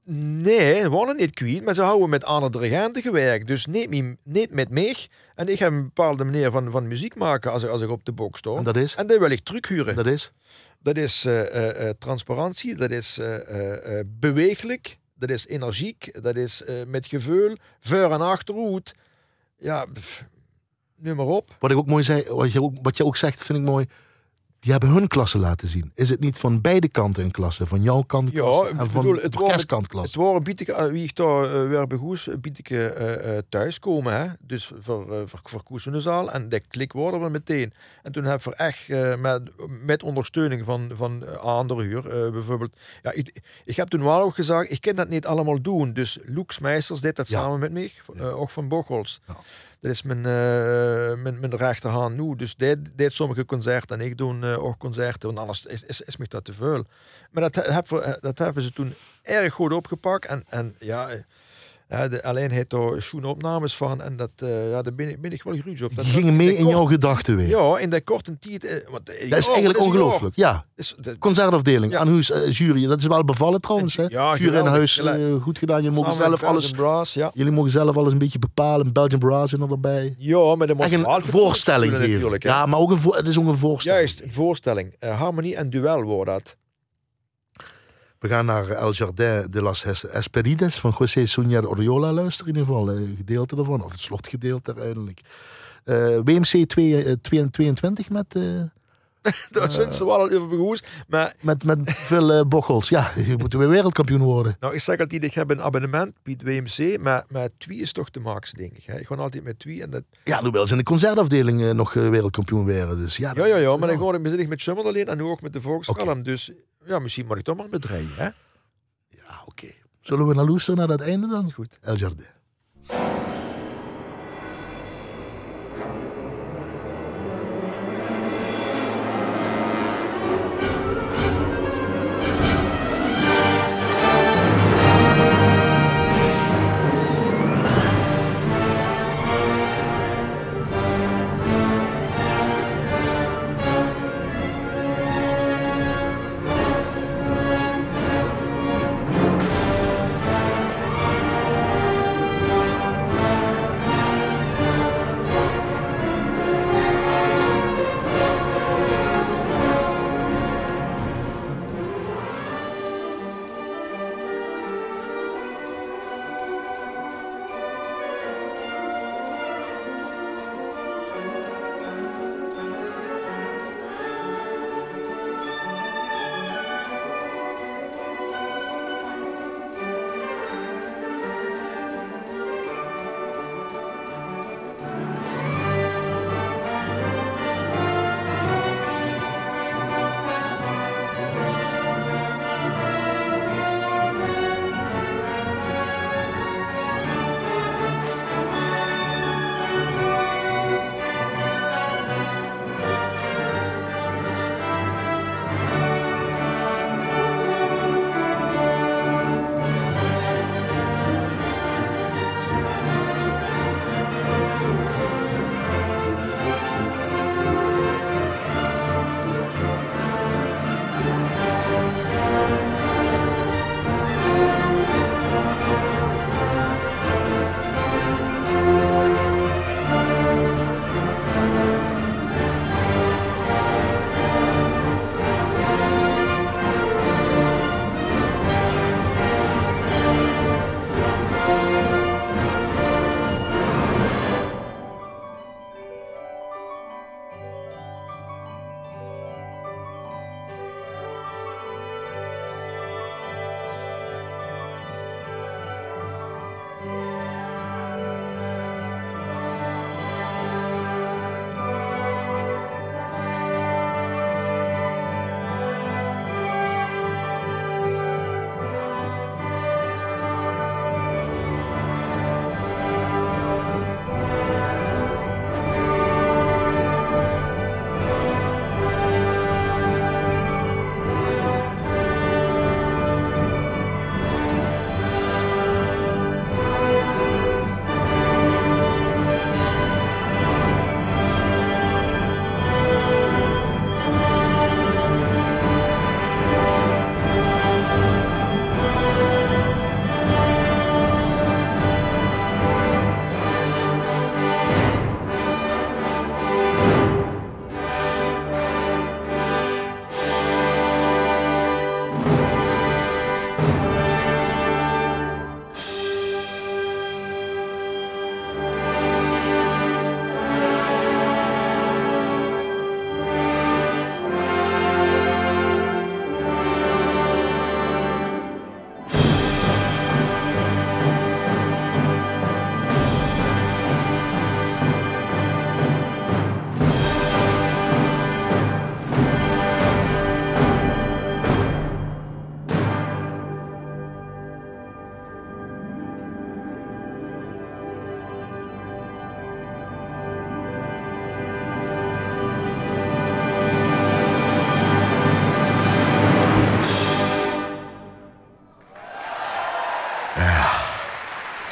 Nee, ze waren niet kwijt, maar ze houden met andere dirigenten gewerkt. Dus niet, niet met mij. En ik heb een bepaalde manier van, van muziek maken als ik, als ik op de box sta. En dat is? En dat wil ik terughuren. Dat is? Dat is uh, uh, transparantie, dat is uh, beweeglijk, dat is energiek, dat is met gevoel, voor en achteruit. Ja, pff, nu maar op. Wat ik ook mooi zei, wat je ook, wat je ook zegt, vind ik mooi. Die hebben hun klasse laten zien. Is het niet van beide kanten een klasse? Van jouw kant klasse en van bedoel, de het orkestkant klasse? Het waren bied ik, eh, wie ik daar eh, weer begoes, bied ik eh, thuiskomen. Hè? Dus voor, voor, voor Koesenenzaal. En dat klik worden we meteen. En toen heb ik echt met, met ondersteuning van, van andere huur, bijvoorbeeld. Ja, ik, ik heb toen wel ook gezegd, ik kan dat niet allemaal doen. Dus Loeks Meisters deed dat Ja. samen met mij, ook van Bocholt. Ja. Dat is mijn, eh, mijn, mijn rechterhand nu. Dus die deed sommige concerten en ik doe eh, ook concerten. Want anders is, is, is me dat te veel. Maar dat, he- heb, we- dat hebben ze toen erg goed opgepakt. En, en ja, hè, de, alleen heeft daar schoenen opnames van. En dat, eh, ja, daar ben ik, ben ik wel gruus op. Dat, Die gingen mee in jouw gedachten weer. Ja, in dat korte tijd. eh, want, eh, Dat is ja, eigenlijk ongelooflijk. Ja, Dus, dat- concertafdeling, Ja. aan huis, jury. Dat is wel bevallen trouwens. Hè? Ja, jury in huis, goed gedaan. Je mogen zelf alles, Brass, ja. jullie mogen zelf alles een beetje bepalen. Belgian Brass in erbij. Ja, maar de Echt een voorstelling geven. Ja, maar ook een, het is ook een voorstelling. Juist, een voorstelling. Harmonie en duel wordt dat. We gaan naar El Jardin de las Esperides van José Sonia Oriola luisteren in ieder geval. eh, Een gedeelte daarvan, of het slotgedeelte uiteindelijk. Eh, WMC 2, eh, 22 met, eh, Daar zijn ze wel al begoes. Maar met, met veel eh bochels. Ja, je moet weer wereldkampioen worden. nou, ik zeg altijd, ik heb een abonnement bij het WMC, maar, maar twee is toch de max, denk ik. Hè. Ik ga altijd met twee. En dat... Ja, nu wil ze in de concertafdeling eh, nog eh, wereldkampioen worden. Dus ja, Ja, ja, ja, maar dan dan ga ik bezig met Summer alleen en nu ook met de Volkskalm. Dus ja, misschien moet ik toch maar met rijden. Hè? Ja, oké. Zullen we naar luisteren naar dat einde dan? Goed. El Jardin.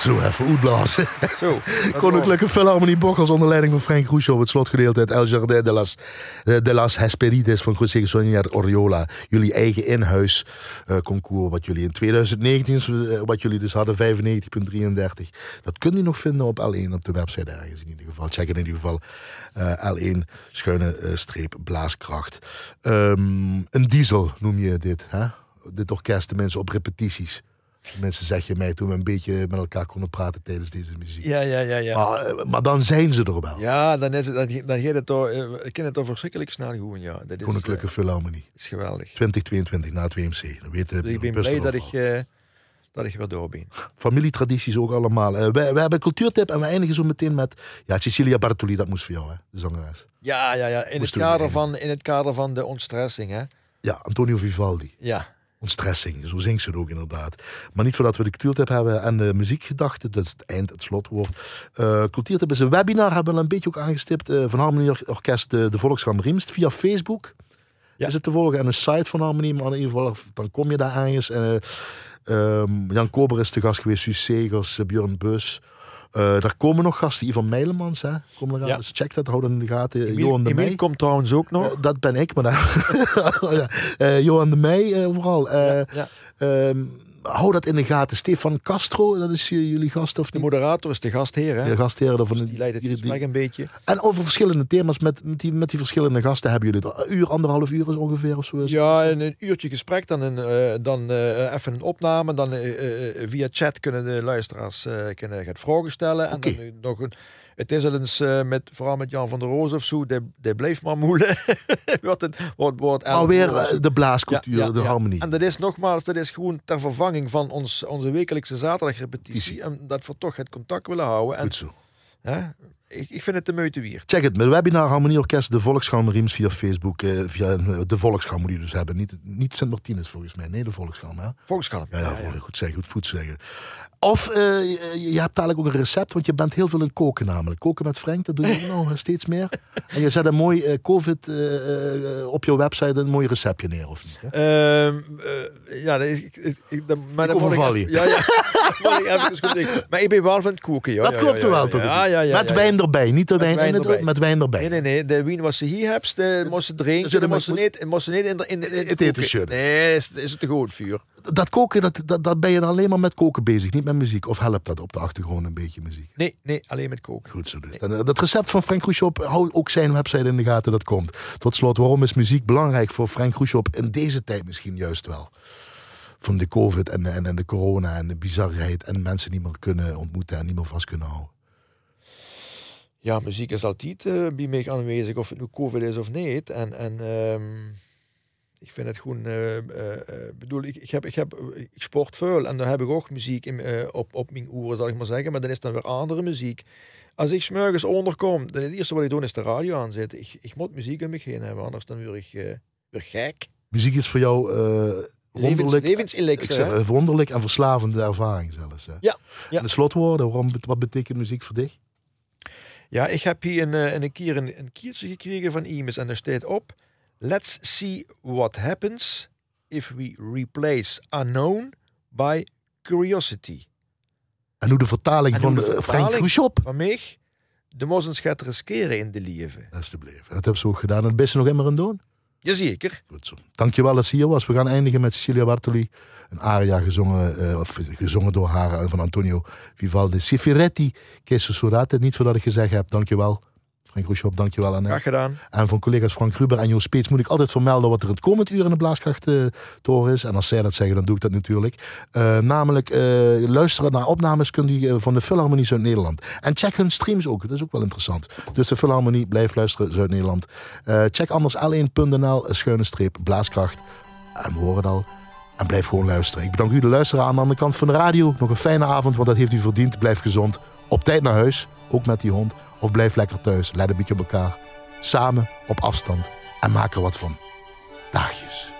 Zo even uitblazen. Zo. Koninklijke Philharmonie Bokkels onder leiding van Frank Khrushchev. Het slotgedeelte uit El Jardin de las, de las Hesperides van José Sonia Oriola. Jullie eigen inhuis uh, concours wat jullie in 2019, uh, wat jullie dus hadden, 95.33. Dat kun je nog vinden op L1 op de website ergens in ieder geval. Check in ieder geval uh, L1 schuine streep blaaskracht. Um, een diesel noem je dit, hè? Dit orkest, de mensen op repetities. Mensen zeg je mij toen we een beetje met elkaar konden praten tijdens deze muziek. Ja, ja, ja. ja. Maar, eh, maar dan zijn ze er wel. Ja, dan, is het, dan, dan gaat het toch, eh, ik ken het toch verschrikkelijk snel gewoon. Ja. Dat is, Koninklijke uh, Philharmonie. is geweldig. 2022 na het WMC. Dan weten dus ik ben blij dat ik, uh, dat ik weer door ben. Familietradities ook allemaal. Uh, wij, wij hebben cultuurtip en we eindigen zo meteen met ja, Cecilia Bartoli. Dat moest voor jou, hè, de zangeres. Ja, ja, ja. In, het kader, van, in het kader van de ontstressing. Hè. Ja, Antonio Vivaldi. Ja ontstressing. Zo zingt ze het ook inderdaad. Maar niet voordat we de cultuurtip hebben en de muziekgedachte. Dat is het eind, het slotwoord. Uh, cultuurtip is een webinar, hebben we een beetje ook aangestipt. Uh, van Harmonie Orkest de, de Volksram Riemst via Facebook. Ja. Is het te volgen en een site van Harmonie. Maar in ieder geval, dan kom je daar ergens. Uh, Jan Kober is te gast geweest, Suus Segers, Björn Bus. Uh, daar komen nog gasten, Ivan Meilemans, hè? Komen ja. Dus check dat, hou dat in de gaten. Emil, Johan de Emil Meij. komt trouwens ook nog. Uh, dat ben ik, maar daar... ja. uh, Johan de Meij vooral. Um, hou dat in de gaten. Stefan Castro, dat is jullie gast of De moderator is de gastheer, hè? De gastheer. Van dus die leidt het gesprek een beetje. En over verschillende thema's met, met, die, met die verschillende gasten hebben jullie het. Een uur, anderhalf uur is ongeveer of zo? Is ja, een, een, uurtje gesprek, dan, een, uh, dan uh, even een opname. Dan uh, via chat kunnen de luisteraars kunnen het vragen stellen. En dan nog een... Het is al eens uh, met, vooral met Jan van der Roos of zo, die, die bleef maar moelen. wordt het, wordt, wordt maar weer uh, de blaascultuur, ja, ja, de harmonie. En dat is nogmaals, dat is gewoon ter vervanging van ons, onze wekelijkse zaterdagrepetitie. En dat we toch het contact willen houden. En, Goed zo. Hè, ik, ik vind het de meute weer. Check het, met webinar Harmonieorkest De Volksharmoniems via Facebook. Uh, via de Volksharmonie dus hebben. Niet, niet Sint Martinus volgens mij. Nee, de Volksharm. Hè? Ja, ja, ja, ja. goed zeggen, goed voet zeggen. Of uh, je hebt dadelijk ook een recept, want je bent heel veel in koken namelijk. Koken met Frank, dat doe je nou steeds meer. En je zet een mooi COVID op je website een mooi receptje neer, of niet? Hè? Uh, ja, ik, ik, ik, maar ik overval je. Ja, ja. maar ik ben wel van het koken. Ja, dat klopt wel toch? Ja, ja, ja, met wijn erbij, niet de wijn, wijn in het, erbij. met wijn erbij. Nee, nee, nee. De wijn wat ze hier hebt, de moest ze drinken. De moest ze niet, moest niet in, in, in, in het eten Nee, is, is het te goed vuur. Dat koken, dat, dat, dat ben je alleen maar met koken bezig, niet met muziek. Of helpt dat op de achtergrond een beetje muziek? Nee, nee, alleen met koken. Goed zo dus. Nee. Dat recept van Frank Khrushchev, hou ook zijn website in de gaten, dat komt. Tot slot, waarom is muziek belangrijk voor Frank Khrushchev in deze tijd misschien juist wel? Van de covid en, en, en de corona en de bizarheid en mensen niet meer kunnen ontmoeten en niet meer vast kunnen houden. Ja, muziek is altijd uh, bij mij aanwezig, of het nu covid is of niet. En, en um, ik vind het gewoon, uh, uh, bedoel, ik, ik, heb, ik, heb, ik sport veel en daar heb ik ook muziek in, op, op mijn oren, zal ik maar zeggen. Maar dan is dan weer andere muziek. Als ik smorgens onderkom, dan het eerste wat ik doe is de radio aanzetten. Ik, ik moet muziek om me heen hebben, anders dan word ik weer gek. Muziek is voor jou wonderlijk, levenselixer. wonderlijk en verslavende ervaring zelfs. Hè? Ja, ja. En de slotwoorden, waarom, wat betekent muziek voor dich? Ja, ik heb hier een, een keer een, een kiertje gekregen van iemand en daar staat op... Let's see what happens if we replace unknown by curiosity. En hoe de vertaling En van de de Frank Khrushchev. Van mij, de mossen gaat riskeren in de leven. Alsjeblieft. Dat hebben ze ook gedaan. En het beste nog immer een doen? Jazeker. Goed zo. Dankjewel dat ze hier was. We gaan eindigen met Cecilia Bartoli. Een aria gezongen, uh, of gezongen door haar en van Antonio Vivaldi. Sifiretti, che sussurrate. Niet voordat ik gezegd heb. Dankjewel. Frank Khrushchev, dankjewel Annette. Graag gedaan. En van collega's Frank Gruber en Joost Speets moet ik altijd vermelden wat er het komend uur in de Blaaskracht uh, te horen is. En als zij dat zeggen, dan doe ik dat natuurlijk. Uh, namelijk, uh, luisteren naar opnames kunt u van de Philharmonie Zuid-Nederland. En check hun streams ook, dat is ook wel interessant. Dus de Philharmonie, blijf luisteren, Zuid-Nederland. check anders l1.nl, schuine streep, Blaaskracht. En we horen het al. En blijf gewoon luisteren. Ik bedank u de luisteraar aan de andere kant van de radio. Nog een fijne avond, want dat heeft u verdiend. Blijf gezond. Op tijd naar huis, ook met die hond. Of blijf lekker thuis. Let een beetje op elkaar. Samen, op afstand. En maak er wat van. Daagjes.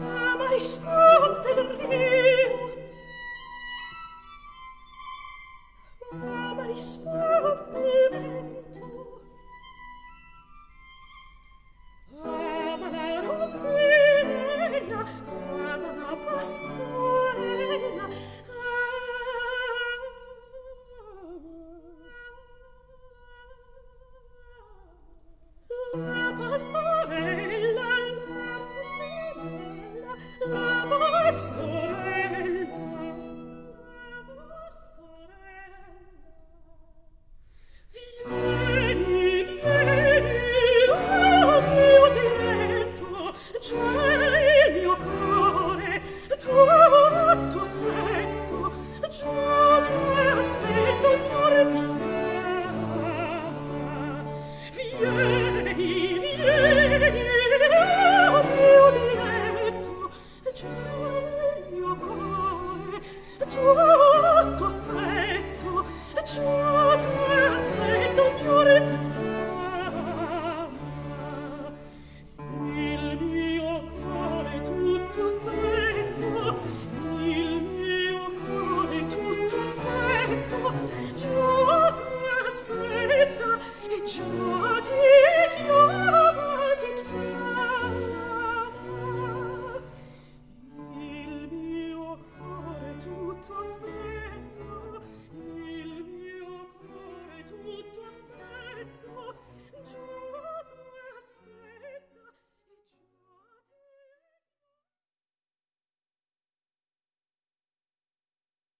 Amare sport del re